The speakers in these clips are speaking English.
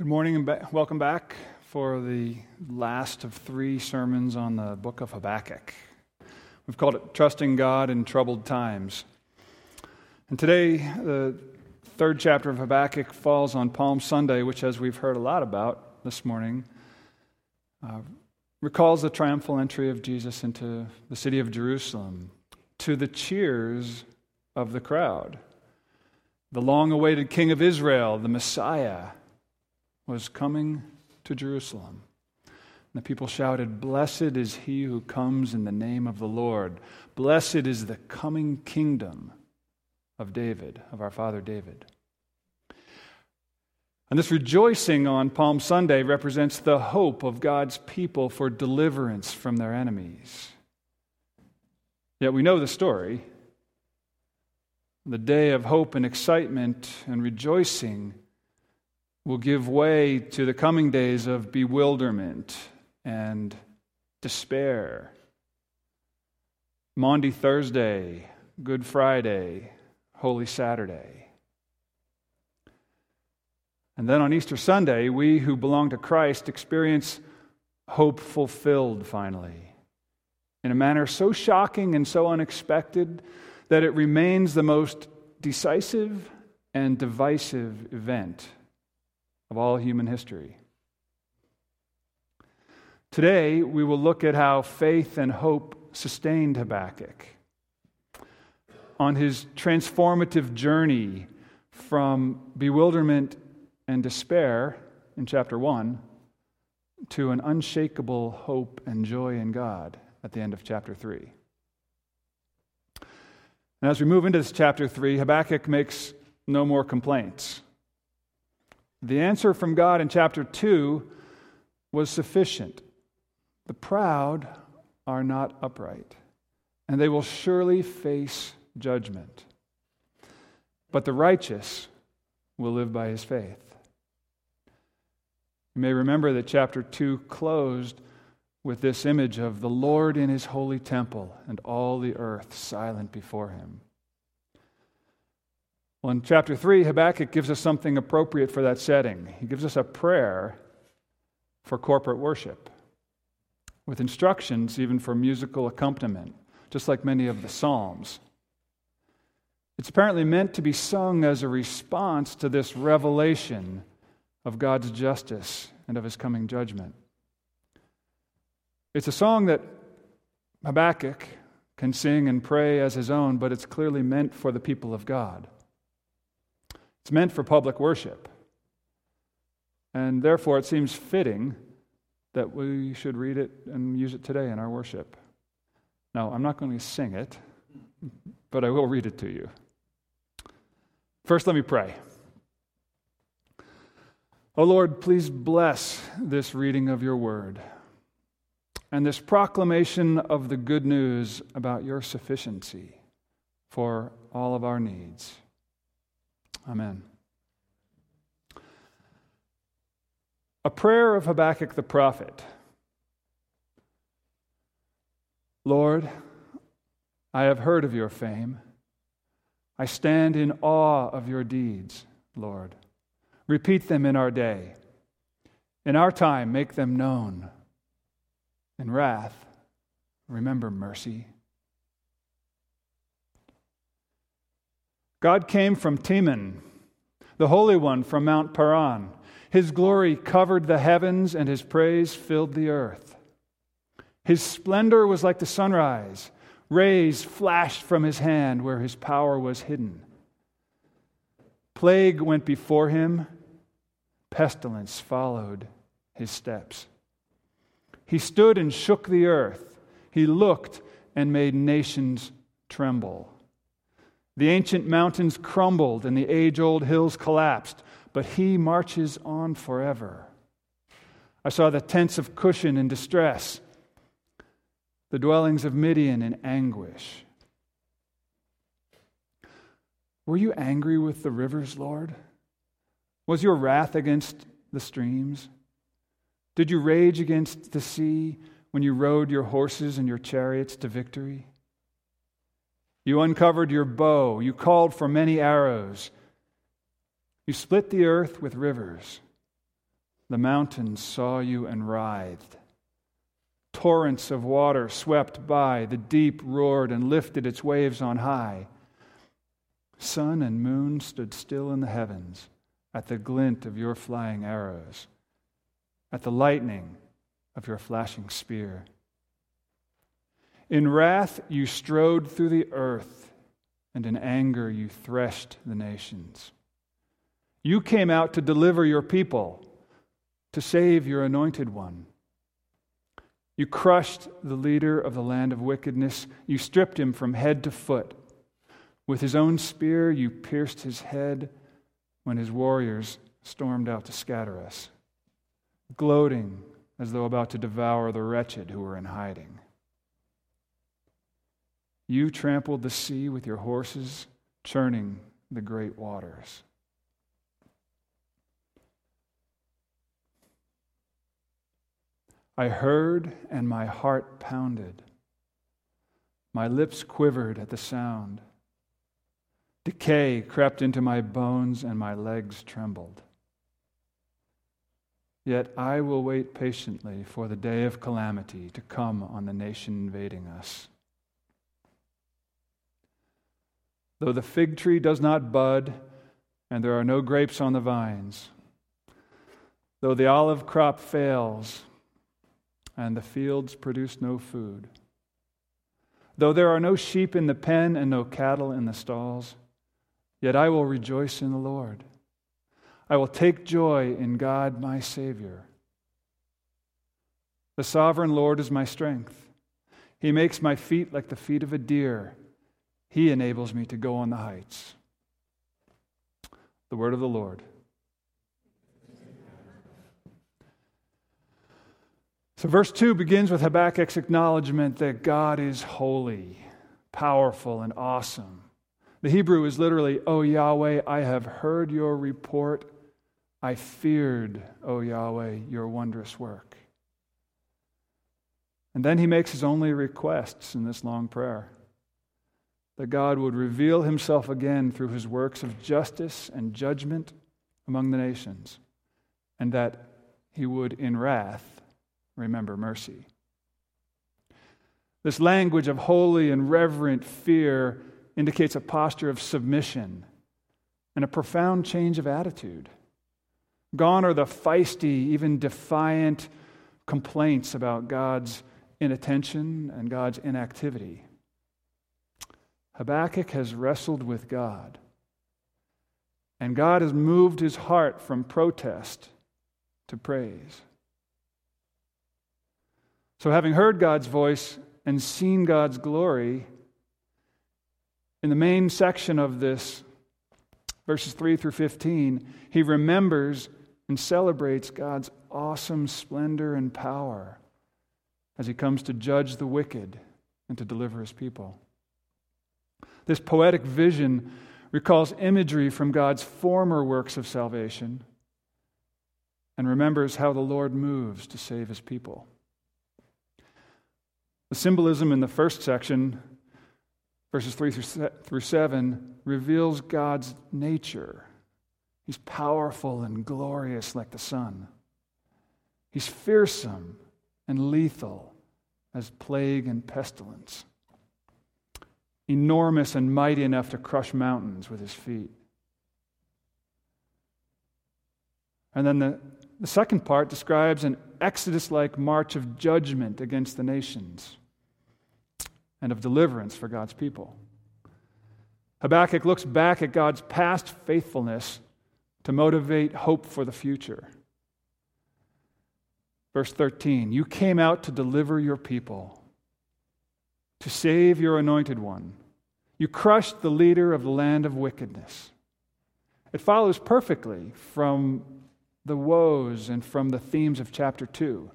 Good morning and ba- welcome back for the last of three sermons on the book of Habakkuk. We've called it Trusting God in Troubled Times. And today, the third chapter of Habakkuk falls on Palm Sunday, which, as we've heard a lot about this morning, uh, recalls the triumphal entry of Jesus into the city of Jerusalem to the cheers of the crowd. The long awaited King of Israel, the Messiah, was coming to Jerusalem. And the people shouted, Blessed is he who comes in the name of the Lord. Blessed is the coming kingdom of David, of our father David. And this rejoicing on Palm Sunday represents the hope of God's people for deliverance from their enemies. Yet we know the story. The day of hope and excitement and rejoicing will give way to the coming days of bewilderment and despair. Maundy Thursday, Good Friday, Holy Saturday. And then on Easter Sunday, we who belong to Christ experience hope fulfilled finally, in a manner so shocking and so unexpected that it remains the most decisive and divisive event of all human history. Today, we will look at how faith and hope sustained Habakkuk on his transformative journey from bewilderment and despair in chapter 1 to an unshakable hope and joy in God at the end of chapter 3. And as we move into this chapter 3, Habakkuk makes no more complaints. The answer from God in chapter 2 was sufficient. The proud are not upright, and they will surely face judgment. But the righteous will live by his faith. You may remember that chapter 2 closed with this image of the Lord in his holy temple and all the earth silent before him. Well, in chapter 3, Habakkuk gives us something appropriate for that setting. He gives us a prayer for corporate worship, with instructions even for musical accompaniment, just like many of the Psalms. It's apparently meant to be sung as a response to this revelation of God's justice and of his coming judgment. It's a song that Habakkuk can sing and pray as his own, but it's clearly meant for the people of God. It's meant for public worship. And therefore, it seems fitting that we should read it and use it today in our worship. Now, I'm not going to sing it, but I will read it to you. First, let me pray. Oh Lord, please bless this reading of your word and this proclamation of the good news about your sufficiency for all of our needs. Amen. A prayer of Habakkuk the prophet. Lord, I have heard of your fame. I stand in awe of your deeds, Lord. Repeat them in our day. In our time, make them known. In wrath, remember mercy. God came from Teman, the Holy One from Mount Paran. His glory covered the heavens, and his praise filled the earth. His splendor was like the sunrise. Rays flashed from his hand where his power was hidden. Plague went before him, pestilence followed his steps. He stood and shook the earth. He looked and made nations tremble. The ancient mountains crumbled and the age old hills collapsed, but he marches on forever. I saw the tents of Cushan in distress, the dwellings of Midian in anguish. Were you angry with the rivers, Lord? Was your wrath against the streams? Did you rage against the sea when you rode your horses and your chariots to victory? You uncovered your bow. You called for many arrows. You split the earth with rivers. The mountains saw you and writhed. Torrents of water swept by. The deep roared and lifted its waves on high. Sun and moon stood still in the heavens at the glint of your flying arrows, at the lightning of your flashing spear. In wrath you strode through the earth, and in anger you threshed the nations. You came out to deliver your people, to save your anointed one. You crushed the leader of the land of wickedness. You stripped him from head to foot. With his own spear, you pierced his head when his warriors stormed out to scatter us, gloating as though about to devour the wretched who were in hiding. You trampled the sea with your horses, churning the great waters. I heard, and my heart pounded. My lips quivered at the sound. Decay crept into my bones, and my legs trembled. Yet I will wait patiently for the day of calamity to come on the nation invading us. Though the fig tree does not bud, and there are no grapes on the vines, though the olive crop fails, and the fields produce no food. Though there are no sheep in the pen and no cattle in the stalls, yet I will rejoice in the Lord. I will take joy in God my Savior. The sovereign Lord is my strength. He makes my feet like the feet of a deer. He enables me to go on the heights. The word of the Lord. So, verse 2 begins with Habakkuk's acknowledgement that God is holy, powerful, and awesome. The Hebrew is literally, O Yahweh, I have heard your report. I feared, O Yahweh, your wondrous work. And then he makes his only requests in this long prayer that God would reveal himself again through his works of justice and judgment among the nations, and that he would, in wrath, remember mercy. This language of holy and reverent fear indicates a posture of submission and a profound change of attitude. Gone are the feisty, even defiant complaints about God's inattention and God's inactivity. Habakkuk has wrestled with God, and God has moved his heart from protest to praise. So, having heard God's voice and seen God's glory, in the main section of this, verses 3 through 15, he remembers and celebrates God's awesome splendor and power as he comes to judge the wicked and to deliver his people. This poetic vision recalls imagery from God's former works of salvation and remembers how the Lord moves to save his people. The symbolism in the first section, verses 3 through 7, reveals God's nature. He's powerful and glorious like the sun. He's fearsome and lethal as plague and pestilence. Enormous and mighty enough to crush mountains with his feet. And then the, the second part describes an Exodus like march of judgment against the nations and of deliverance for God's people. Habakkuk looks back at God's past faithfulness to motivate hope for the future. Verse 13 You came out to deliver your people, to save your anointed one. You crushed the leader of the land of wickedness. It follows perfectly from the woes and from the themes of chapter 2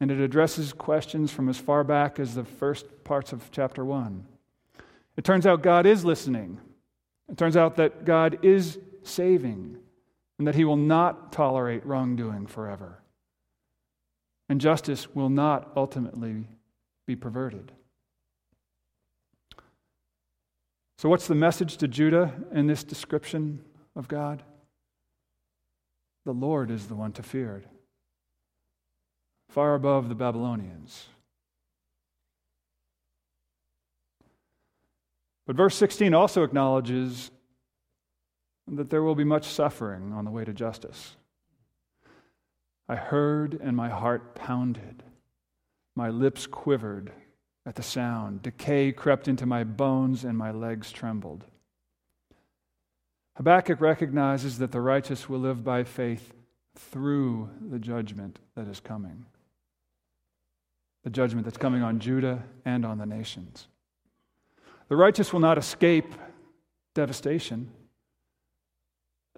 and it addresses questions from as far back as the first parts of chapter 1. It turns out God is listening. It turns out that God is saving and that He will not tolerate wrongdoing forever. And justice will not ultimately be perverted. So, what's the message to Judah in this description of God? the Lord is the one to fear, far above the Babylonians. But verse 16 also acknowledges that there will be much suffering on the way to justice. I heard and my heart pounded. My lips quivered at the sound. Decay crept into my bones and my legs trembled. Habakkuk recognizes that the righteous will live by faith through the judgment that is coming. The judgment that's coming on Judah and on the nations. The righteous will not escape devastation,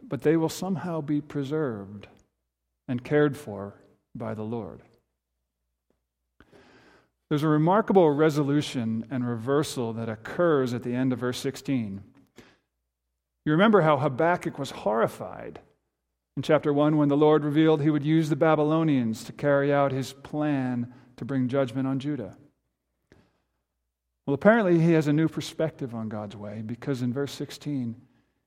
but they will somehow be preserved and cared for by the Lord. There's a remarkable resolution and reversal that occurs at the end of verse 16. You remember how Habakkuk was horrified in chapter 1 when the Lord revealed he would use the Babylonians to carry out his plan to bring judgment on Judah. Well, apparently he has a new perspective on God's way because in verse 16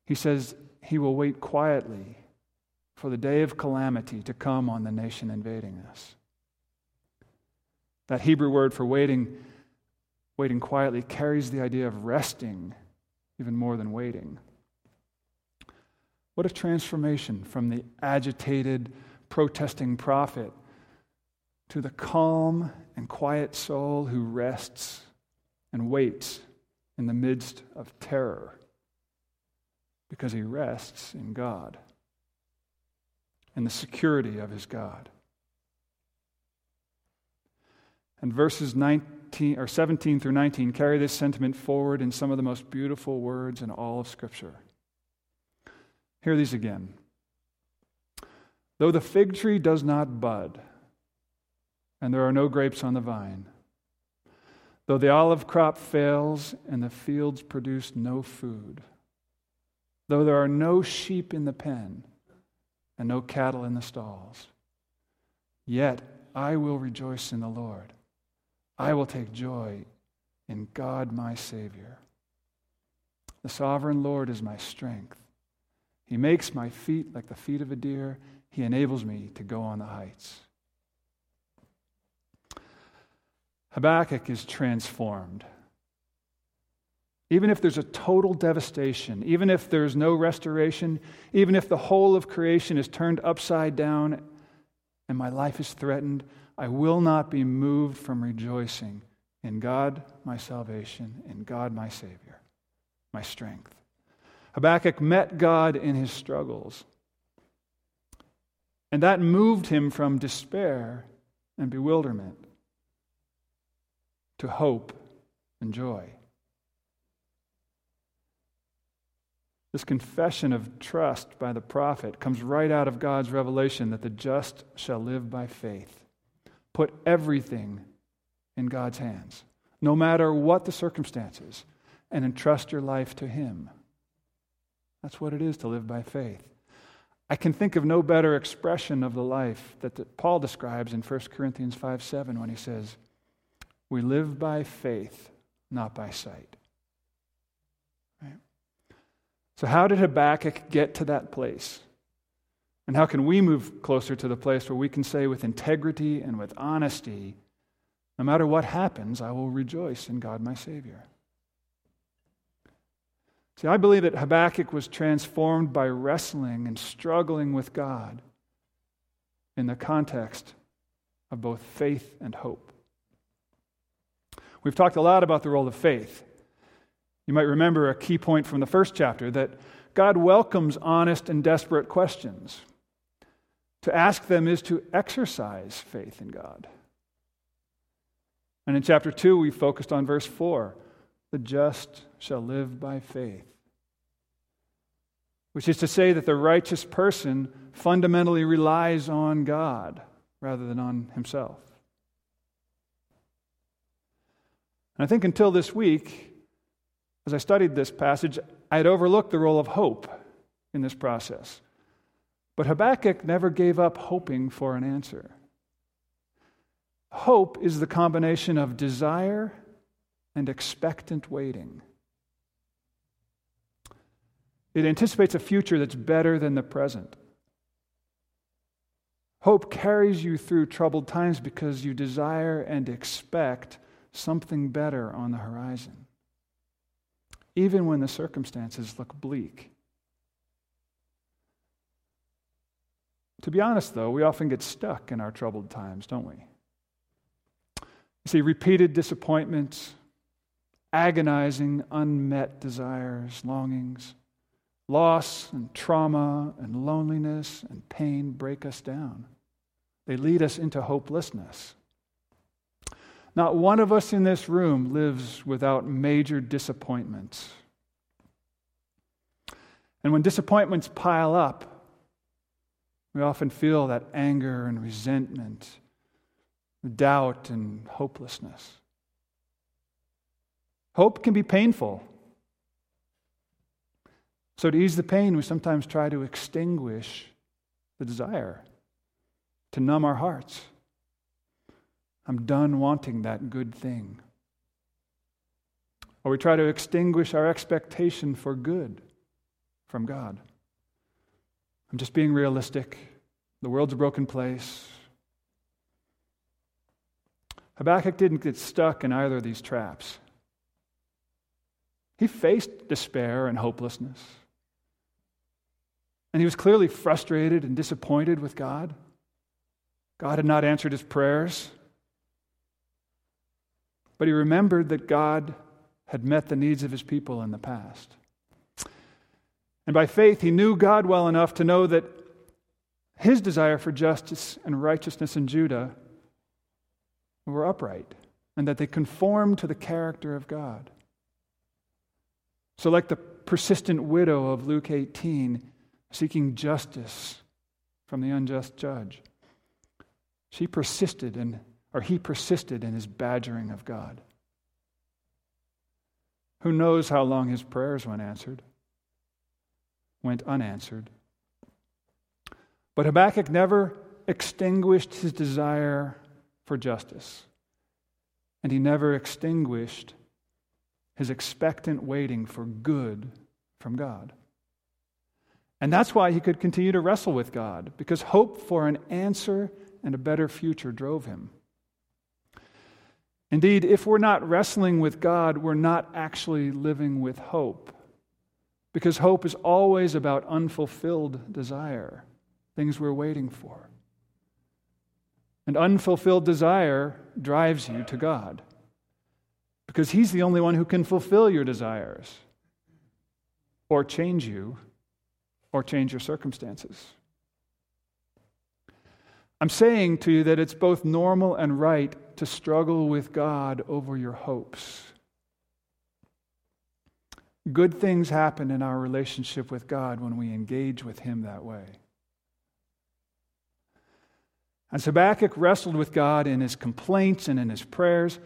he says he will wait quietly for the day of calamity to come on the nation invading us. That Hebrew word for waiting, waiting quietly, carries the idea of resting even more than waiting. What a transformation from the agitated, protesting prophet to the calm and quiet soul who rests and waits in the midst of terror because he rests in God in the security of his God. And verses 19 or 17 through 19 carry this sentiment forward in some of the most beautiful words in all of Scripture. Hear these again. Though the fig tree does not bud, and there are no grapes on the vine, though the olive crop fails and the fields produce no food, though there are no sheep in the pen and no cattle in the stalls, yet I will rejoice in the Lord. I will take joy in God my Savior. The sovereign Lord is my strength. He makes my feet like the feet of a deer. He enables me to go on the heights. Habakkuk is transformed. Even if there's a total devastation, even if there's no restoration, even if the whole of creation is turned upside down and my life is threatened, I will not be moved from rejoicing in God, my salvation, in God, my Savior, my strength. Habakkuk met God in his struggles. And that moved him from despair and bewilderment to hope and joy. This confession of trust by the prophet comes right out of God's revelation that the just shall live by faith. Put everything in God's hands, no matter what the circumstances, and entrust your life to Him. That's what it is to live by faith. I can think of no better expression of the life that Paul describes in 1 Corinthians 5 7 when he says, We live by faith, not by sight. Right? So, how did Habakkuk get to that place? And how can we move closer to the place where we can say with integrity and with honesty, no matter what happens, I will rejoice in God my Savior? See, I believe that Habakkuk was transformed by wrestling and struggling with God in the context of both faith and hope. We've talked a lot about the role of faith. You might remember a key point from the first chapter that God welcomes honest and desperate questions. To ask them is to exercise faith in God. And in chapter 2, we focused on verse 4 the just shall live by faith. Which is to say that the righteous person fundamentally relies on God rather than on himself. And I think until this week, as I studied this passage, I had overlooked the role of hope in this process. But Habakkuk never gave up hoping for an answer. Hope is the combination of desire and expectant waiting. It anticipates a future that's better than the present. Hope carries you through troubled times because you desire and expect something better on the horizon, even when the circumstances look bleak. To be honest, though, we often get stuck in our troubled times, don't we? You see, repeated disappointments, agonizing, unmet desires, longings, loss and trauma and loneliness and pain break us down. They lead us into hopelessness. Not one of us in this room lives without major disappointments. And when disappointments pile up, we often feel that anger and resentment, doubt and hopelessness. Hope can be painful. So, to ease the pain, we sometimes try to extinguish the desire, to numb our hearts. I'm done wanting that good thing. Or we try to extinguish our expectation for good from God. I'm just being realistic. The world's a broken place. Habakkuk didn't get stuck in either of these traps. He faced despair and hopelessness. And he was clearly frustrated and disappointed with God. God had not answered his prayers. But he remembered that God had met the needs of his people in the past. And by faith, he knew God well enough to know that his desire for justice and righteousness in Judah were upright and that they conformed to the character of God. So, like the persistent widow of Luke 18, seeking justice from the unjust judge. She persisted in, or he persisted in his badgering of God. Who knows how long his prayers went answered, went unanswered. But Habakkuk never extinguished his desire for justice, and he never extinguished his expectant waiting for good from God. And that's why he could continue to wrestle with God, because hope for an answer and a better future drove him. Indeed, if we're not wrestling with God, we're not actually living with hope. Because hope is always about unfulfilled desire, things we're waiting for. And unfulfilled desire drives you to God. Because He's the only one who can fulfill your desires or change you or change your circumstances. I'm saying to you that it's both normal and right to struggle with God over your hopes. Good things happen in our relationship with God when we engage with Him that way. As Habakkuk wrestled with God in his complaints and in his prayers,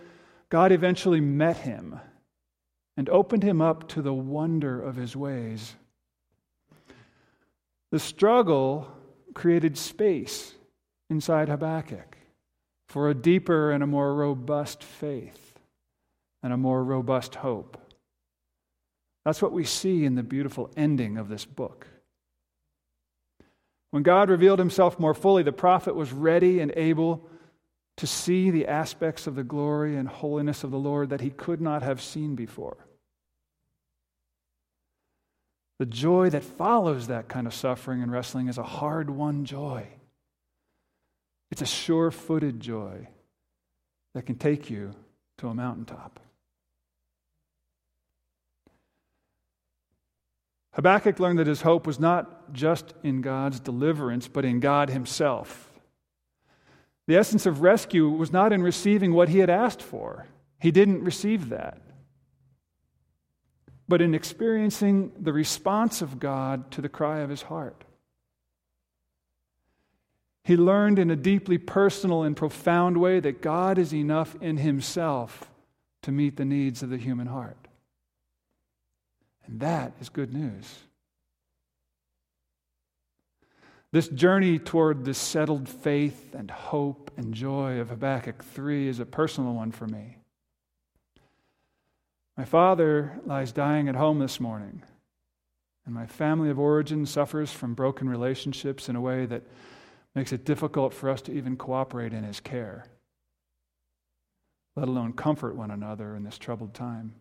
God eventually met him and opened him up to the wonder of his ways the struggle created space inside Habakkuk for a deeper and a more robust faith and a more robust hope. That's what we see in the beautiful ending of this book. When God revealed himself more fully, the prophet was ready and able to see the aspects of the glory and holiness of the Lord that he could not have seen before. The joy that follows that kind of suffering and wrestling is a hard won joy. It's a sure footed joy that can take you to a mountaintop. Habakkuk learned that his hope was not just in God's deliverance, but in God Himself. The essence of rescue was not in receiving what he had asked for, he didn't receive that but in experiencing the response of God to the cry of his heart. He learned in a deeply personal and profound way that God is enough in himself to meet the needs of the human heart. And that is good news. This journey toward the settled faith and hope and joy of Habakkuk 3 is a personal one for me. My father lies dying at home this morning, and my family of origin suffers from broken relationships in a way that makes it difficult for us to even cooperate in his care, let alone comfort one another in this troubled time.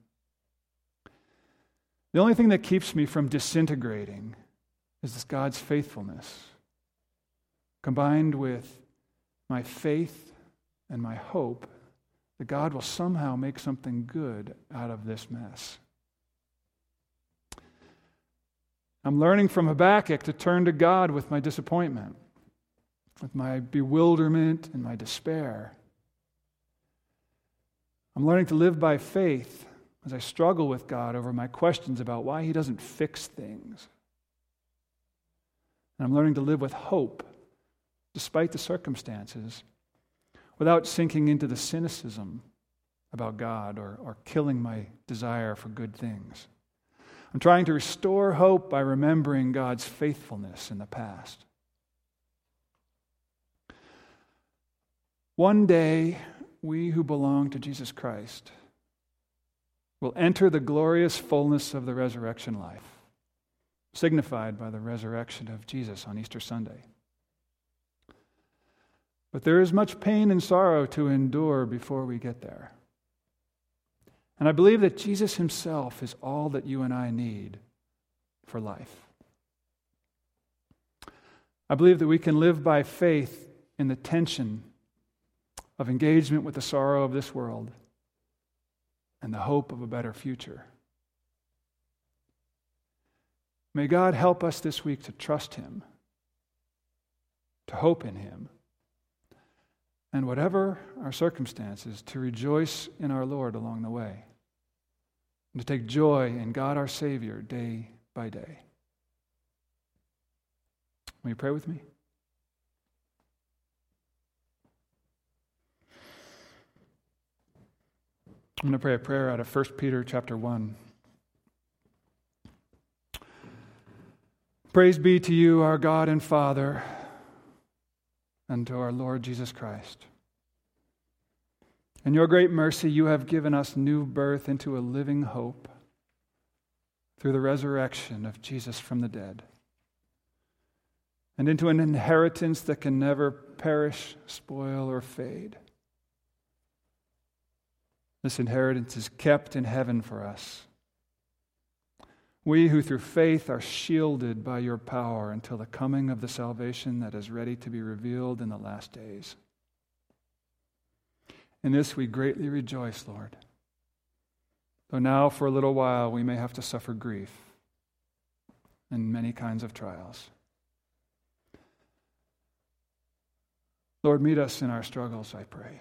The only thing that keeps me from disintegrating is this God's faithfulness, combined with my faith and my hope that God will somehow make something good out of this mess. I'm learning from Habakkuk to turn to God with my disappointment, with my bewilderment and my despair. I'm learning to live by faith as I struggle with God over my questions about why He doesn't fix things. And I'm learning to live with hope despite the circumstances without sinking into the cynicism about God or, or killing my desire for good things. I'm trying to restore hope by remembering God's faithfulness in the past. One day, we who belong to Jesus Christ will enter the glorious fullness of the resurrection life, signified by the resurrection of Jesus on Easter Sunday. But there is much pain and sorrow to endure before we get there. And I believe that Jesus himself is all that you and I need for life. I believe that we can live by faith in the tension of engagement with the sorrow of this world and the hope of a better future. May God help us this week to trust Him, to hope in Him, and whatever our circumstances, to rejoice in our Lord along the way, and to take joy in God our Savior day by day. Will you pray with me? I'm going to pray a prayer out of 1 Peter chapter 1. Praise be to you, our God and Father and to our Lord Jesus Christ. In your great mercy, you have given us new birth into a living hope through the resurrection of Jesus from the dead, and into an inheritance that can never perish, spoil, or fade. This inheritance is kept in heaven for us we who through faith are shielded by your power until the coming of the salvation that is ready to be revealed in the last days. In this we greatly rejoice, Lord. Though now for a little while we may have to suffer grief and many kinds of trials. Lord, meet us in our struggles, I pray.